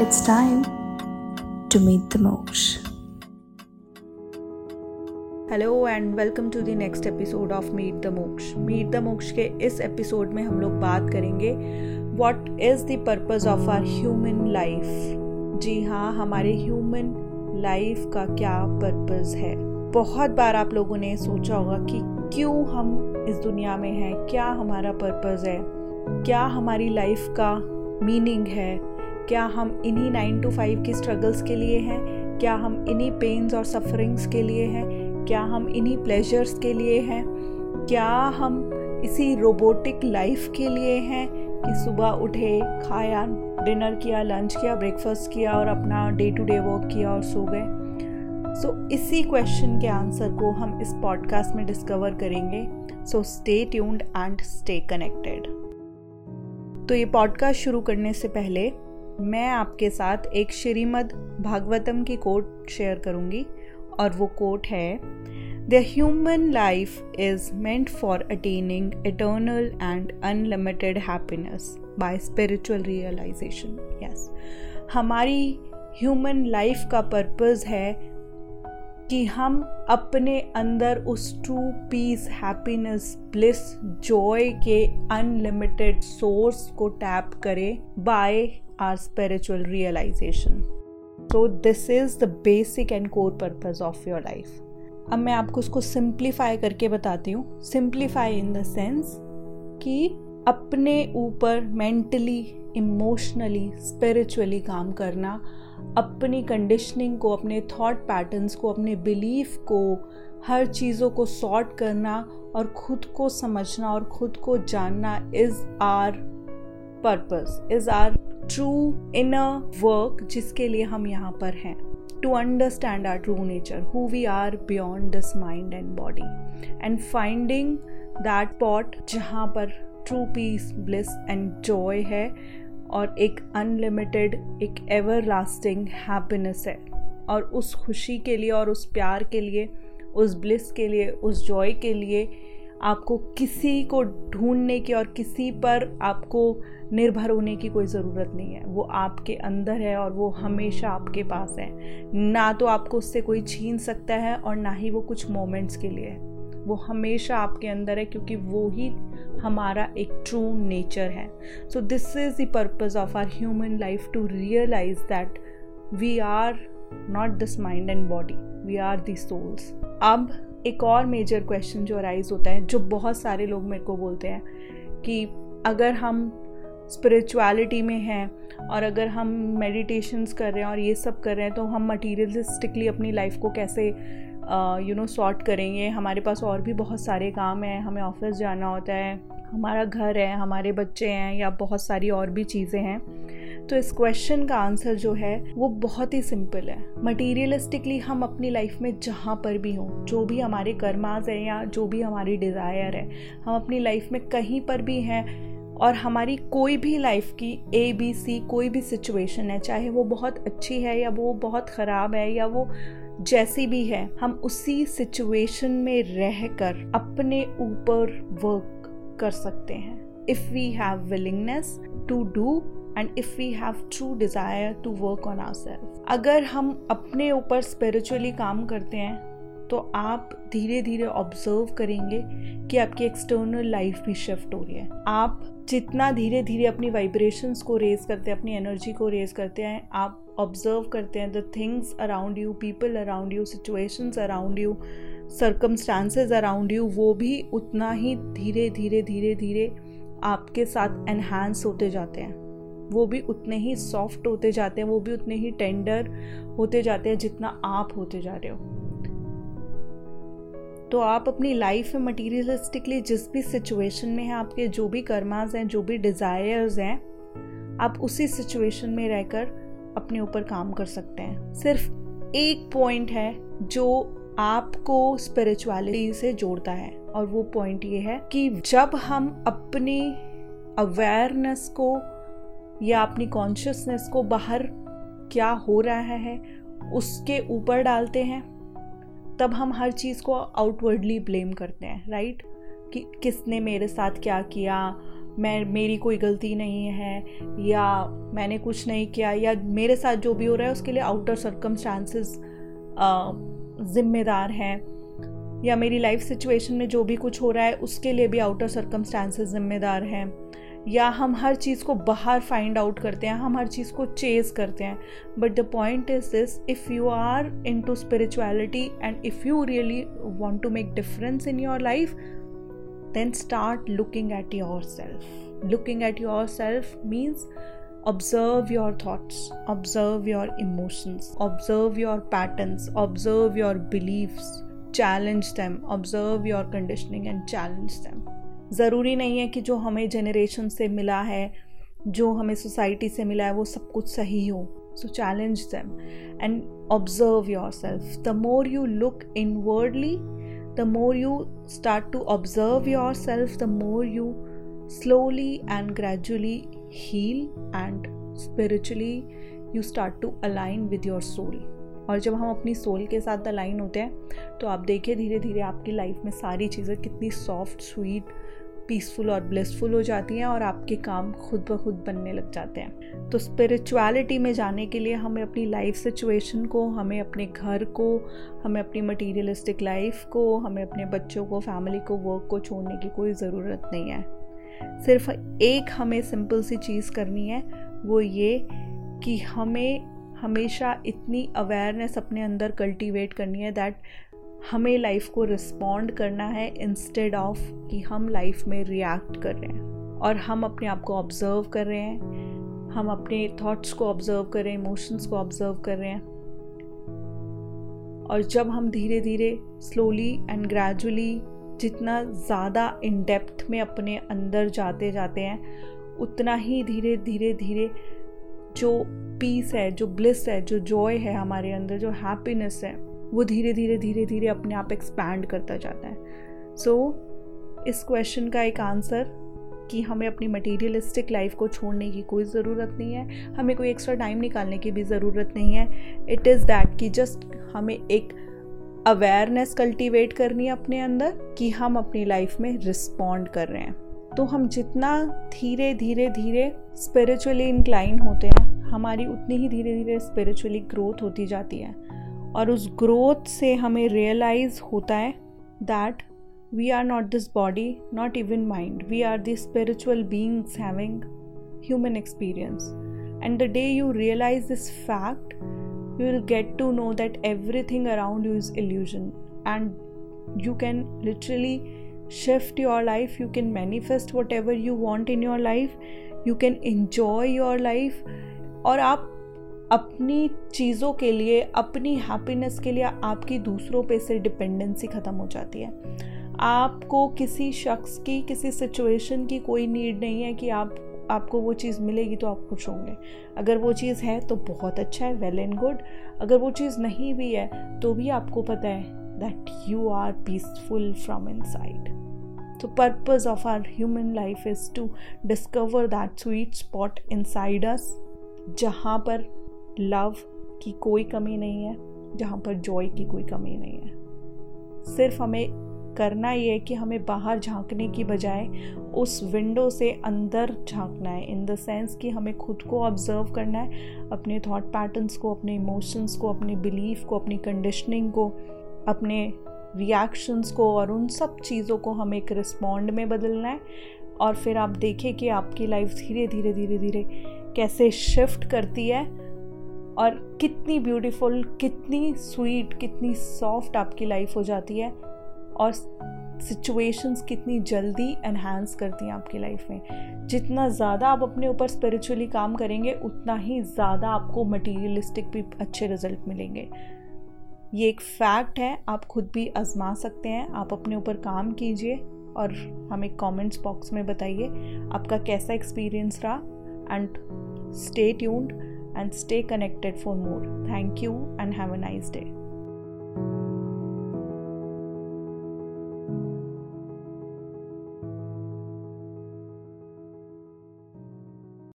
it's time to meet the Moksha. Hello and welcome to the next episode of meet the Moksha meet the Moksha के इस episode में हम लोग बात करेंगे what is the purpose of our human life जी हाँ हमारे human life का क्या पर्पस है? बहुत बार आप लोगों ने सोचा होगा कि क्यों हम इस दुनिया में हैं? क्या हमारा पर्पस है? क्या हमारी लाइफ का मीनिंग है? क्या हम इन्हीं नाइन टू फाइव की स्ट्रगल्स के लिए हैं? क्या हम इन्हीं पेन्स और सफरिंग्स के लिए हैं? क्या हम इन्हीं प्लेजर्स के लिए हैं? क्या हम इसी रोबोटिक लाइफ के लिए हैं कि सुबह उठे, खाया डिनर किया लंच किया ब्रेकफास्ट किया और अपना डे टू डे वर्क किया और सो गए? सो इसी क्वेश्चन के आंसर को हम इस पॉडकास्ट में डिस्कवर करेंगे। So stay tuned and stay connected तो ये पॉडकास्ट शुरू करने से पहले मैं आपके साथ एक श्रीमद् भागवतम की कोट शेयर करूँगी और वो कोट है the human life is meant for attaining eternal and unlimited happiness by spiritual realisation yes हमारी ह्यूमन लाइफ का पर्पज़ है कि हम अपने अंदर उस true peace happiness bliss joy के अनलिमिटेड सोर्स को टैप करें बाय आर स्पिरिचुअल रियलाइजेशन तो this is the basic and core purpose of your life अब मैं आपको उसको सिंप्लीफाई करके बताती हूँ. सिंप्लीफाई इन द सेंस कि अपने ऊपर मेंटली इमोशनली स्पिरिचुअली काम करना, अपनी कंडीशनिंग को, अपने थॉट पैटर्न्स को, अपने बिलीफ को, हर चीज़ों को सॉर्ट करना और खुद को समझना और खुद को जानना is our purpose is our true inner work जिसके लिए हम यहाँ पर हैं to understand our true nature who we are beyond this mind and body and finding that spot जहाँ पर true peace bliss and joy है, और एक अनलिमिटेड एक एवर लास्टिंग हैप्पीनेस है। और उस खुशी के लिए और उस प्यार के लिए, उस ब्लिस के लिए, उस जॉय के लिए आपको किसी को ढूँढने की और किसी पर आपको निर्भर होने की कोई ज़रूरत नहीं है। वो आपके अंदर है और वो हमेशा आपके पास है। ना तो आपको उससे कोई छीन सकता है और ना ही वो कुछ मोमेंट्स के लिए है। वो हमेशा आपके अंदर है क्योंकि वो ही हमारा एक ट्रू नेचर है। So this is the purpose of our human life to realise that we are not this mind and body we are the souls अब एक और मेजर क्वेश्चन जो अराइज होता है, जो बहुत सारे लोग मेरे को बोलते हैं कि अगर हम स्पिरिचुअलिटी में हैं और अगर हम मेडिटेशंस कर रहे हैं और ये सब कर रहे हैं तो हम मटीरियलिस्टिकली अपनी लाइफ को कैसे यू नो सॉर्ट करेंगे? हमारे पास और भी बहुत सारे काम हैं, हमें ऑफ़िस जाना होता है, हमारा घर है, हमारे बच्चे हैं या बहुत सारी और भी चीज़ें हैं। तो इस क्वेश्चन का आंसर जो है, वो बहुत ही सिंपल है। मटीरियलिस्टिकली हम अपनी लाइफ में जहाँ पर भी हों, जो भी हमारे कर्माज है या जो भी हमारी डिज़ायर है, हम अपनी लाइफ में कहीं पर भी हैं और हमारी कोई भी लाइफ की ए बी सी कोई भी सिचुएशन है, चाहे वो बहुत अच्छी है या वो बहुत ख़राब है या वो जैसी भी है, हम उसी सिचुएशन में रहकर अपने ऊपर वर्क कर सकते हैं। If we have willingness to do and if we have true desire to work on our self अगर हम अपने ऊपर स्पिरिचुअली काम करते हैं तो आप धीरे धीरे ऑब्ज़र्व करेंगे कि आपकी एक्सटर्नल लाइफ भी शिफ्ट हो रही है। आप जितना धीरे धीरे अपनी वाइब्रेशंस को रेज करते हैं, अपनी एनर्जी को रेज करते हैं, आप ऑब्ज़र्व करते हैं the things around you people around you situations around you circumstances around you वो भी उतना ही धीरे धीरे धीरे धीरे आपके साथ एनहांस होते जाते हैं। वो भी उतने ही सॉफ्ट होते जाते हैं, वो भी उतने ही टेंडर होते जाते हैं जितना आप होते जा रहे हो। तो आप अपनी लाइफ में मटीरियलिस्टिकली जिस भी सिचुएशन में हैं, आपके जो भी कर्माज हैं, जो भी डिज़ायर्स हैं, आप उसी सिचुएशन में रहकर अपने ऊपर काम कर सकते हैं। सिर्फ़ एक पॉइंट है जो आपको स्पिरिचुअलिटी से जोड़ता है और वो पॉइंट ये है कि जब हम अपनी अवेयरनेस को या अपनी कॉन्शियसनेस को बाहर क्या हो रहा है, उसके ऊपर डालते हैं, तब हम हर चीज़ को आउटवर्डली ब्लेम करते हैं राइट कि किसने मेरे साथ क्या किया, मैं, मेरी कोई गलती नहीं है, या मैंने कुछ नहीं किया, या मेरे साथ जो भी हो रहा है, उसके लिए आउटर सर्कमस्टांसेस ज़िम्मेदार हैं। या मेरी लाइफ सिचुएशन में जो भी कुछ हो रहा है उसके लिए भी आउटर सर्कमस्टांसेस ज़िम्मेदार हैं। या हम हर चीज़ को बाहर फाइंड आउट करते हैं हम हर चीज़ को चेज करते हैं। But the point is this if you are into spirituality and if you really want to make difference in your life then start looking at yourself looking at yourself means observe your thoughts, observe your emotions, observe your patterns, observe your beliefs, challenge them observe your conditioning and challenge them ज़रूरी नहीं है कि जो हमें generation से मिला है, जो हमें सोसाइटी से मिला है, वो सब कुछ सही हो। So challenge them and observe yourself the more you look inwardly the more you start to observe yourself the more you slowly and gradually heal and spiritually you start to align with your soul और जब हम अपनी soul के साथ align होते हैं तो आप देखिए धीरे धीरे आपकी लाइफ में सारी चीज़ें कितनी सॉफ्ट स्वीट पीसफुल और ब्लिसफुल हो जाती हैं और आपके काम खुद ब खुद बनने लग जाते हैं। तो स्पिरिचुअलिटी में जाने के लिए हमें अपनी लाइफ सिचुएशन को, हमें अपने घर को, हमें अपनी मटीरियलिस्टिक लाइफ को, हमें अपने बच्चों को फैमिली को वर्क को छोड़ने की कोई ज़रूरत नहीं है। सिर्फ़ एक हमें सिंपल सी चीज़ करनी है, वो ये कि हमें हमेशा इतनी अवेयरनेस अपने अंदर कल्टीवेट करनी है दैट हमें लाइफ को रिस्पॉन्ड करना है इंस्टेड ऑफ़ कि हम लाइफ में रिएक्ट कर रहे हैं। और हम अपने आप को ऑब्ज़र्व कर रहे हैं। हम अपने थॉट्स को ऑब्ज़र्व कर रहे हैं इमोशंस को ऑब्ज़र्व कर रहे हैं। और जब हम धीरे धीरे स्लोली एंड ग्रेजुअली जितना ज़्यादा इन डेप्थ में अपने अंदर जाते जाते हैं, उतना ही धीरे धीरे धीरे जो पीस है जो ब्लिस है जो जॉय है हमारे अंदर जो हैप्पीनेस है वो धीरे धीरे धीरे धीरे अपने आप एक्सपैंड करता जाता है। सो so, इस क्वेश्चन का एक आंसर कि हमें अपनी मटेरियलिस्टिक लाइफ को छोड़ने की कोई ज़रूरत नहीं है हमें कोई एक्स्ट्रा टाइम निकालने की भी ज़रूरत नहीं है। इट इज़ दैट कि जस्ट हमें एक अवेयरनेस कल्टीवेट करनी है अपने अंदर कि हम अपनी लाइफ में रिस्पॉन्ड कर रहे हैं। तो हम जितना धीरे धीरे धीरे स्पिरिचुअली इंक्लाइन होते हैं, हमारी उतनी ही धीरे धीरे स्पिरिचुअली ग्रोथ होती जाती है। और उस ग्रोथ से हमें रियलाइज़ होता है that we are not this body not even mind we are this spiritual beings having human experience and the day you realise this fact you will get to know that everything around you is illusion and you can literally shift your life, you can manifest whatever you want in your life, you can enjoy your life. और आप अपनी चीज़ों के लिए अपनी happiness के लिए आपकी दूसरों पे से डिपेंडेंसी ख़त्म हो जाती है। आपको किसी शख्स की किसी सिचुएशन की कोई नीड नहीं है कि आप आपको वो चीज़ मिलेगी तो आप खुश होंगे। अगर वो चीज़ है तो बहुत अच्छा है वेल एंड गुड अगर वो चीज़ नहीं भी है तो भी आपको पता है you are peaceful from inside तो of our human life is to discover that sweet spot inside us जहाँ पर लव की कोई कमी नहीं है, जहाँ पर जॉय की कोई कमी नहीं है। सिर्फ़ हमें करना ये है कि हमें बाहर झांकने की बजाय उस विंडो से अंदर झांकना है इन द सेंस कि हमें खुद को ऑब्ज़र्व करना है, अपने थॉट पैटर्न्स को, अपने इमोशंस को, अपने बिलीफ को, अपनी कंडीशनिंग को। अपने रिएक्शंस को और उन सब चीज़ों को हमें एक रिस्पॉन्ड में बदलना है और फिर आप देखें कि आपकी लाइफ धीरे धीरे धीरे धीरे कैसे शिफ्ट करती है और कितनी ब्यूटीफुल कितनी स्वीट कितनी सॉफ्ट आपकी लाइफ हो जाती है और सिचुएशंस कितनी जल्दी एनहांस करती हैं आपकी लाइफ में। जितना ज़्यादा आप अपने ऊपर स्पिरिचुअली काम करेंगे, उतना ही ज़्यादा आपको मटीरियलिस्टिक भी अच्छे रिज़ल्ट मिलेंगे। ये एक फैक्ट है, आप खुद भी आजमा सकते हैं आप अपने ऊपर काम कीजिए और हमें कमेंट्स बॉक्स में बताइए आपका कैसा एक्सपीरियंस रहा and stay tuned and stay connected for more thank you and have a nice day.